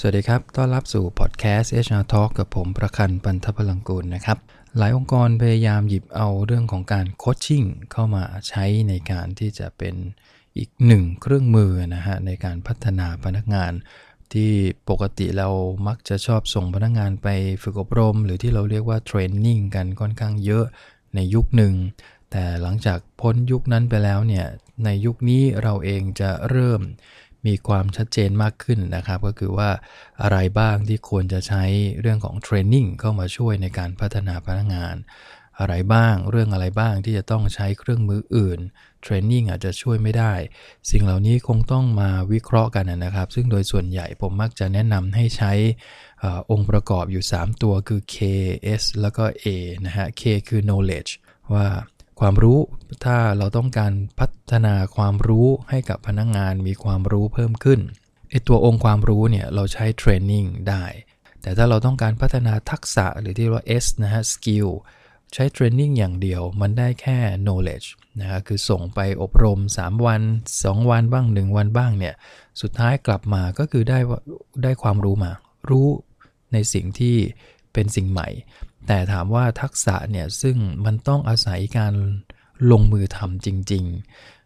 สวัสดีครับ ต้อนรับสู่พอดแคสต์ HR Talk กับผมประคันปันทพลังกูลนะครับ หลายองค์กรพยายามหยิบเอาเรื่องของการโคชชิ่งเข้ามาใช้ในการที่จะเป็นอีกหนึ่งเครื่องมือนะฮะในการพัฒนาพนักงาน ที่ปกติเรามักจะชอบส่งพนักงานไปฝึกอบรม หรือที่เราเรียกว่าเทรนนิ่งกันค่อนข้างเยอะในยุคหนึ่ง แต่หลังจากพ้นยุคนั้นไปแล้วเนี่ยในยุคนี้เราเองจะเริ่ม มีความชัดเจนมากขึ้นนะครับ ก็คือว่าอะไรบ้างที่ควรจะใช้เรื่องของเทรนนิ่งเข้ามาช่วยในการพัฒนาพนักงาน อะไรบ้างเรื่องอะไรบ้างที่จะต้องใช้เครื่องมืออื่นเทรนนิ่งอาจจะช่วยไม่ได้ สิ่งเหล่านี้คงต้องมาวิเคราะห์กันนะครับ ซึ่งโดยส่วนใหญ่ผมมักจะแนะนำให้ใช้อองค์ประกอบอยู่ 3 ตัวคือ K S แล้วก็ A นะฮะ K คือ knowledge ว่าความรู้ถ้าเราต้องการพั ฒนาความรู้ให้กับพนักงงานมีความรู้เพิ่มขึ้นไอตัวองค์ความรู้เนี่ยเราใช้เทรนนิ่งได้ แต่ถ้าเราต้องการพัฒนาทักษะหรือที่เรียกว่า S นะฮะ skill ใช้เทรนนิ่งอย่างเดียวมันได้แค่ knowledge นะฮะคือส่งไปอบรม 3 วัน 2 วันบ้าง 1 วันบ้างเนี่ยสุดท้ายกลับมาก็คือได้ได้ความรู้มา รู้ในสิ่งที่เป็นสิ่งใหม่ แต่ถามว่าทักษะเนี่ยซึ่งมันต้องอาศัยการลงมือทำจริง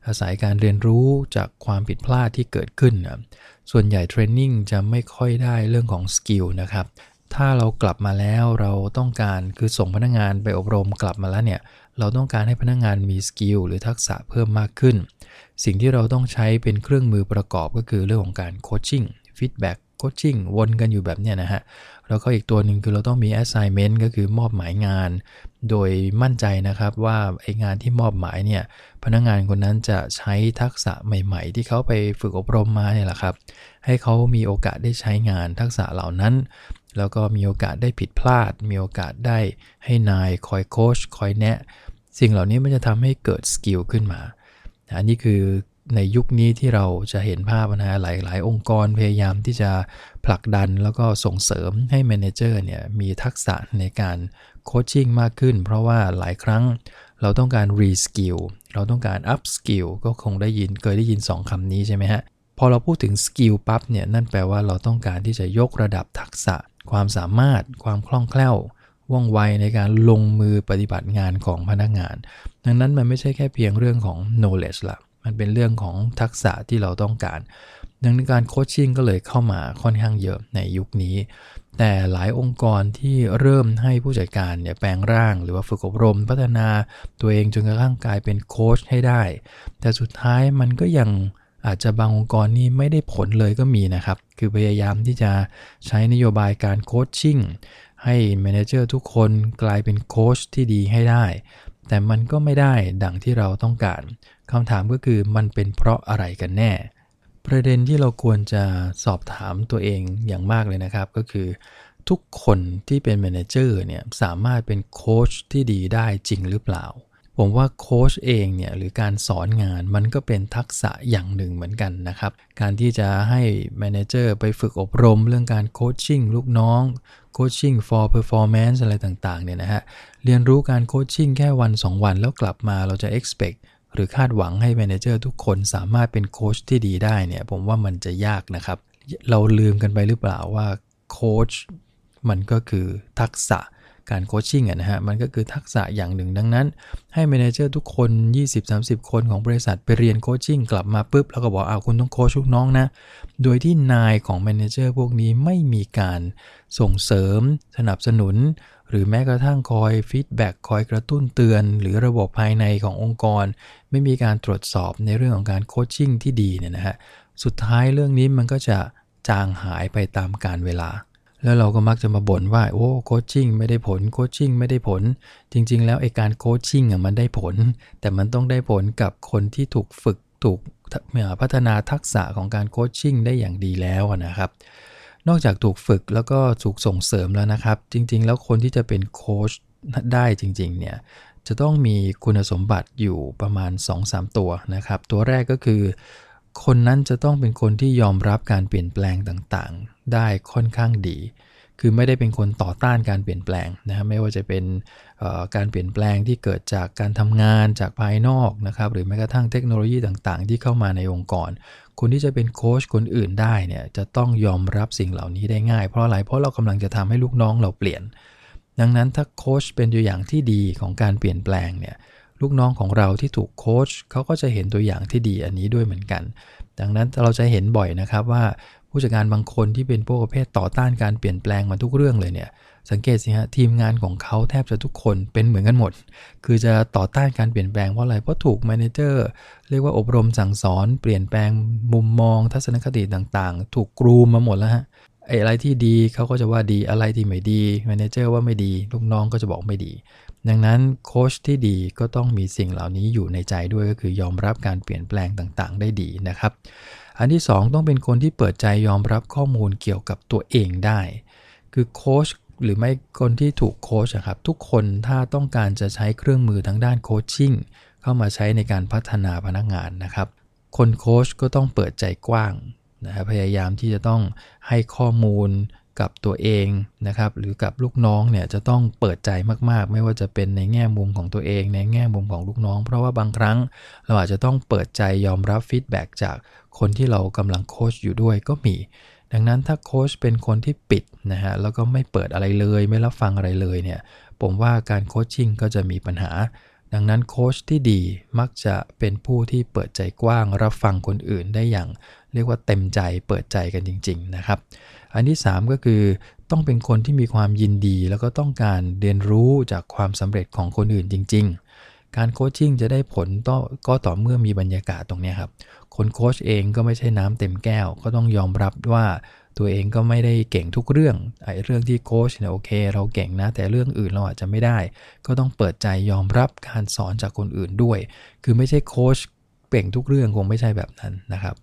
อาศัยการเรียนรู้จากความผิดพลาดที่เกิดขึ้นนะส่วนใหญ่ training จะไม่ค่อยได้เรื่องของ skill นะครับถ้าเรากลับมาแล้วเราต้องการคือส่งพนักงานไปอบรมกลับมาแล้วเนี่ยเราต้องการให้พนักงานมี skill หรือทักษะเพิ่มมากขึ้น สิ่งที่เราต้องใช้เป็นเครื่องมือประกอบก็คือเรื่องของการ coaching feedback coaching วนกันอยู่แบบเนี้ยนะฮะ แล้วก็อีกตัวหนึ่งคือเราต้องมี assignment ก็คือมอบหมายงาน โดยมั่นใจนะครับว่าไองานที่มอบหมายเนี่ยพนักงงานคนนั้นจะใช้ทักษะใหม่ ๆ ที่เขาไปฝึกอบรมมาเนี่ยแหละครับ ให้เขามีโอกาสได้ใช้งานทักษะเหล่านั้น แล้วก็มีโอกาสได้ผิดพลาด มีโอกาสได้ให้นายคอยโคชคอยแนะ สิ่งเหล่านี้มันจะทำให้เกิดสกิลขึ้นมาอันนี้คือ ในยุคนี้ที่เราจะเห็นภาพนะหลาย ๆ องค์กรพยายามที่จะผลักดันแล้วก็ส่งเสริมให้ manager เนี่ยมีทักษะในการ coaching มากขึ้น เพราะว่าหลายครั้งเราต้องการ reskill เราต้องการ upskill ก็คงได้ยินเคยได้ยิน 2คำนี้ใช่ไหมฮะ พอเราพูดถึง skill ปั๊บเนี่ยนั่นแปลว่าเราต้องการที่จะยกระดับทักษะ ความสามารถ ความคล่องแคล่วว่องไวในการลงมือปฏิบัติงานของพนักงาน ดังนั้นมันไม่ใช่แค่เพียงเรื่องของ knowledge ละ มันเป็นเรื่องของทักษะที่เราต้องการ ดังนั้นการโคชชิ่งก็เลยเข้ามาค่อนข้างเยอะในยุคนี้ แต่หลายองค์กรที่เริ่มให้ผู้จัดการเนี่ยแปลงร่างหรือว่าฝึกอบรม พัฒนาตัวเองจนกระทั่งกลายเป็นโค้ชให้ได้ แต่สุดท้ายมันก็ยังอาจจะบางองค์กรนี่ไม่ได้ผลเลยก็มีนะครับ คือพยายามที่จะใช้นโยบายการโคชชิ่งให้ manager ทุกคนกลายเป็นโค้ชที่ดีให้ได้ แต่มันก็ไม่ได้ดังที่เราต้องการ คำถามก็คือมันเป็นเพราะอะไรกันแน่ ประเด็นที่เราควรจะสอบถามตัวเองอย่างมากเลยนะครับ ก็คือ ทุกคนที่เป็น manager เนี่ยสามารถเป็นโค้ชที่ดีได้จริงหรือเปล่า ผมว่าโค้ชเองเนี่ยหรือการสอนงานมันก็เป็นทักษะอย่างหนึ่งเหมือนกันนะครับ การที่จะให้manager ไปฝึกอบรมเรื่องการโคชชิ่งลูกน้องโคชชิ่ง for performance อะไรต่างๆเนี่ยนะฮะ เรียนรู้การ coaching แค่วัน 2 วันแล้วกลับมาเราจะ expect หรือคาดหวังให้ manager ทุกคนสามารถเป็นโค้ชที่ดีได้เนี่ยผมว่ามันจะยากนะครับ เราลืมกันไปหรือเปล่าว่าโค้ชมันก็คือทักษะการ coaching นะฮะมันก็คือทักษะอย่างหนึ่งดังนั้น ให้ manager ทุกคน 20-30 คนของบริษัทไปเรียน coaching กลับมาปุ๊บ แล้วก็บอกเอาคุณต้องโค้ชลูกน้องนะ โดยที่นายของ manager พวกนี้ไม่มีการส่งเสริม สนับสนุน หรือแม้กระทั่งคอย feedback คอยกระตุ้นเตือน หรือระบบภายในขององค์กร ไม่มีการตรวจสอบในเรื่องของการ coaching ที่ดีเนี่ยนะฮะสุดท้ายเรื่องนี้มันก็จะจางหายไปตามกาลเวลา แล้วเราก็มักจะมาบ่นว่าโอ้ coaching ไม่ได้ผล coaching ไม่ได้ผล จริง ๆ แล้วไอการ coaching อะมันได้ผล แต่มันต้องได้ผลกับคนที่ถูกฝึกถูกพัฒนาทักษะของการโคชชิ่งได้อย่างดีแล้วนะครับ นอกจากถูกฝึกแล้วก็ถูกส่งเสริมแล้วนะครับ จริง ๆ แล้วคนที่จะเป็นโค้ชได้จริง ๆ เนี่ยจะต้องมีคุณสมบัติอยู่ประมาณ 2-3 ตัวนะครับ ตัวแรกก็คือ คนนั้นจะต้องเป็นคนที่ยอมรับการเปลี่ยนแปลงต่างๆ ได้ค่อนข้างดี คือไม่ได้เป็นคนต่อต้านการเปลี่ยนแปลงนะครับไม่ว่าจะเป็นการเปลี่ยนแปลงที่เกิดจากการทำงานจากภายนอกนะครับหรือแม้กระทั่งเทคโนโลยีต่างๆ ที่เข้ามาในองค์กร คนที่จะเป็นโค้ชคนอื่นได้เนี่ยจะต้องยอมรับสิ่งเหล่านี้ได้ง่าย เพราะอะไรเพราะเรากำลังจะทำให้ลูกน้องเราเปลี่ยน ดังนั้นถ้าโค้ชเป็นตัวอย่างที่ดีของการเปลี่ยนแปลงเนี่ยลูกน้องของเราที่ถูกโค้ชเขาก็จะเห็นตัวอย่างที่ดีอันนี้ด้วยเหมือนกัน ดังนั้นเราจะเห็นบ่อยนะครับว่า ผู้จัดการบางคนที่เป็นพวกประเภทต่อต้านการเปลี่ยนแปลงมาทุกเรื่องเลยเนี่ยสังเกตสิฮะทีมงานของเขาแทบจะทุกคนเป็นเหมือนกันหมด คือจะต่อต้านการเปลี่ยนแปลงเพราะอะไรเพราะถูก manager เรียกว่าอบรมสั่งสอนเปลี่ยนแปลงมุมมอง ทัศนคติต่างๆ ถูก groom มาหมดแล้วฮะไอ้อะไรที่ดีเขาก็จะว่าดีอะไรที่ไม่ดี manager ว่าไม่ดีลูกน้องก็จะบอกไม่ดี ดังนั้นโค้ชที่ดีก็ต้องมีสิ่งเหล่านี้อยู่ในใจด้วยก็คือยอมรับการเปลี่ยนแปลงต่างๆ ได้ดีนะครับ อันที่ 2 ต้องเป็นคนที่เปิดใจยอมรับข้อมูลเกี่ยวกับตัวเองได้ คือโค้ชหรือไม่คนที่ถูกโค้ชครับ ทุกคนถ้าต้องการจะใช้เครื่องมือทางด้าน coaching เข้ามาใช้ในการพัฒนาพนักงานนะครับ คนโค้ชก็ต้องเปิดใจกว้างนะพยายามที่จะต้องให้ข้อมูล กับตัวเองนะครับหรือกับลูกน้องเนี่ยจะต้องเปิดใจมากๆ ไม่ว่าจะเป็นในแง่มุมของตัวเอง ในแง่มุมของลูกน้อง เพราะว่าบางครั้งเราอาจจะต้องเปิดใจยอมรับ feedback จากคนที่เรากำลังโค้ชอยู่ด้วยก็มี ดังนั้นถ้าโค้ชเป็นคนที่ปิดนะฮะแล้วก็ไม่เปิดอะไรเลย ไม่รับฟังอะไรเลยเนี่ยผมว่าการโคชชิ่งก็จะมีปัญหา ดังนั้นโค้ชที่ดีมักจะเป็นผู้ที่เปิดใจกว้าง รับฟังคนอื่นได้อย่าง เรียกว่าเต็มใจเปิดใจกันจริง ๆ นะครับ อันที่ 3 ก็คือต้องเป็นคนที่มีความยินดี แล้วก็ต้องการเรียนรู้จากความสำเร็จของคนอื่นจริง ๆ การโคชชิ่งจะได้ผลต่อก็ต่อเมื่อมีบรรยากาศตรงนี้ครับ คนโคชเองก็ไม่ใช่น้ำเต็มแก้ว ก็ต้องยอมรับว่าตัวเองก็ไม่ได้เก่งทุกเรื่องไอ้เรื่องที่โคชเนี่ยโอเค เราเก่งนะ แต่เรื่องอื่นเราอาจจะไม่ได้ ก็ต้องเปิดใจยอมรับการสอนจากคนอื่นด้วย คือไม่ใช่โคชเก่งทุกเรื่องคงไม่ใช่แบบนั้นนะครับ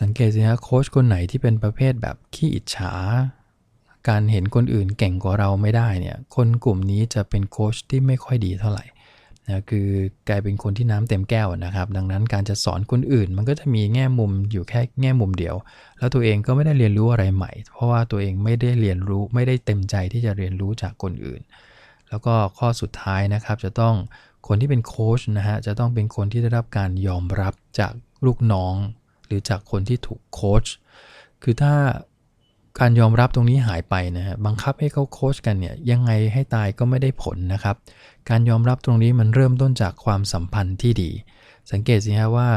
สังเกตสิฮะโคชคนไหนที่เป็นประเภทแบบขี้อิจฉาการเห็นคนอื่นเก่งกว่าเราไม่ได้เนี่ย คนกลุ่มนี้จะเป็นโค้ชที่ไม่ค่อยดีเท่าไหร่ นะคือกลายเป็นคนที่น้ำเต็มแก้วนะครับ ดังนั้นการจะสอนคนอื่น มันก็จะมีแง่มุมอยู่แค่แง่มุมเดียว แล้วตัวเองก็ไม่ได้เรียนรู้อะไรใหม่ เพราะว่าตัวเองไม่ได้เรียนรู้ไม่ได้เต็มใจที่จะเรียนรู้จากคนอื่น แล้วก็ข้อสุดท้ายนะครับจะต้องคนที่เป็นโค้ชนะฮะจะต้องเป็นคนที่ได้รับการยอมรับจากลูกน้อง หรือจากคนที่ถูกโค้ชคือถ้าการยอมรับตรงนี้หายไปนะฮะบังคับให้เขาโค้ชกันเนี่ยยังไงให้ตายก็ไม่ได้ผลนะครับ การยอมรับตรงนี้มันเริ่มต้นจากความสัมพันธ์ที่ดี สังเกตสิฮะว่า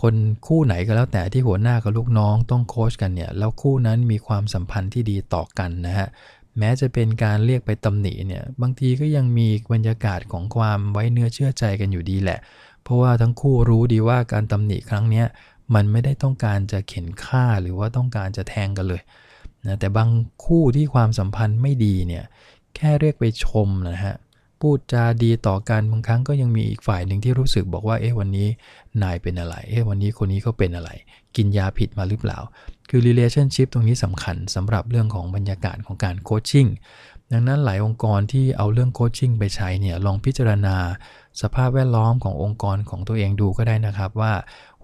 คนคู่ไหนก็แล้วแต่ที่หัวหน้ากับลูกน้องต้องโค้ชกันเนี่ยแล้วคู่นั้นมีความสัมพันธ์ที่ดีต่อกันนะฮะแม้จะเป็นการเรียกไปตำหนิเนี่ยบางทีก็ยังมีบรรยากาศของความไว้เนื้อเชื่อใจกันอยู่ดีแหละ เพราะว่าทั้งคู่รู้ดีว่าการตำหนิครั้งนี้มันไม่ได้ต้องการจะเข็นฆ่าหรือว่าต้องการจะแทงกันเลยนะแต่บางคู่ที่ความสัมพันธ์ไม่ดีเนี่ยแค่เรียกไปชมนะฮะ พูดจาดีต่อกันบางครั้งก็ยังมีอีกฝ่ายหนึ่งที่รู้สึกบอกว่าเอ๊ะวันนี้นายเป็นอะไรเอ๊ะวันนี้คนนี้เขาเป็นอะไร กินยาผิดมาหรือเปล่า คือ relationship ตรงนี้สำคัญสำหรับเรื่องของบรรยากาศของการ coaching ดังนั้นหลายองค์กรที่เอาเรื่อง coaching ไปใช้เนี่ยลองพิจารณา สภาพแวดล้อมขององค์กรของตัวเองดูก็ได้นะครับว่า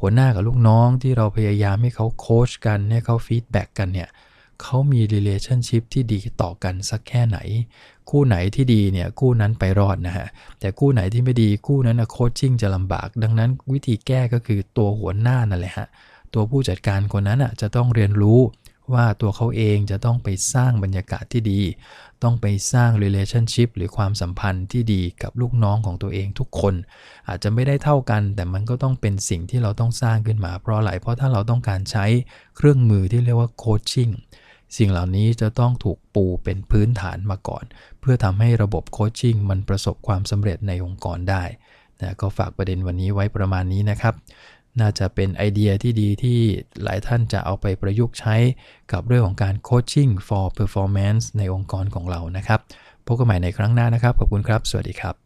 หัวหน้ากับลูกน้องที่เราพยายามให้เขาโค้ชกันให้เขา feedback กันเนี่ย เขามี relationship ที่ดีต่อกันสักแค่ไหน คู่ไหนที่ดีเนี่ยคู่นั้นไปรอดนะฮะ แต่คู่ไหนที่ไม่ดีคู่นั้นโคชชิ่งจะลำบาก ดังนั้นวิธีแก้ก็คือตัวหัวหน้านั่นแหละฮะ ตัวผู้จัดการคนนั้นอะจะต้องเรียนรู้ว่าตัวเขาเองจะต้องไปสร้างบรรยากาศที่ดี ต้องไปสร้าง relationship หรือความสัมพันธ์ที่ดีกับลูกน้องของตัวเองทุกคน อาจจะไม่ได้เท่ากัน แต่มันก็ต้องเป็นสิ่งที่เราต้องสร้างขึ้นมา เพราะอะไร เพราะถ้าเราต้องการใช้เครื่องมือที่เรียกว่าโคชชิ่ง สิ่งเหล่านี้จะต้องถูกปูเป็นพื้นฐานมาก่อน เพื่อทำให้ระบบโคชชิ่งมันประสบความสำเร็จในองค์กรได้นะก็ฝากประเด็นวันนี้ไว้ประมาณนี้นะครับ น่าจะเป็นไอเดียที่ดีที่หลายท่านจะเอาไปประยุกต์ใช้กับเรื่องของการโคชชิ่ง for performance ในองค์กรของเรานะครับ พบกันใหม่ในครั้งหน้านะครับ ขอบคุณครับ สวัสดีครับ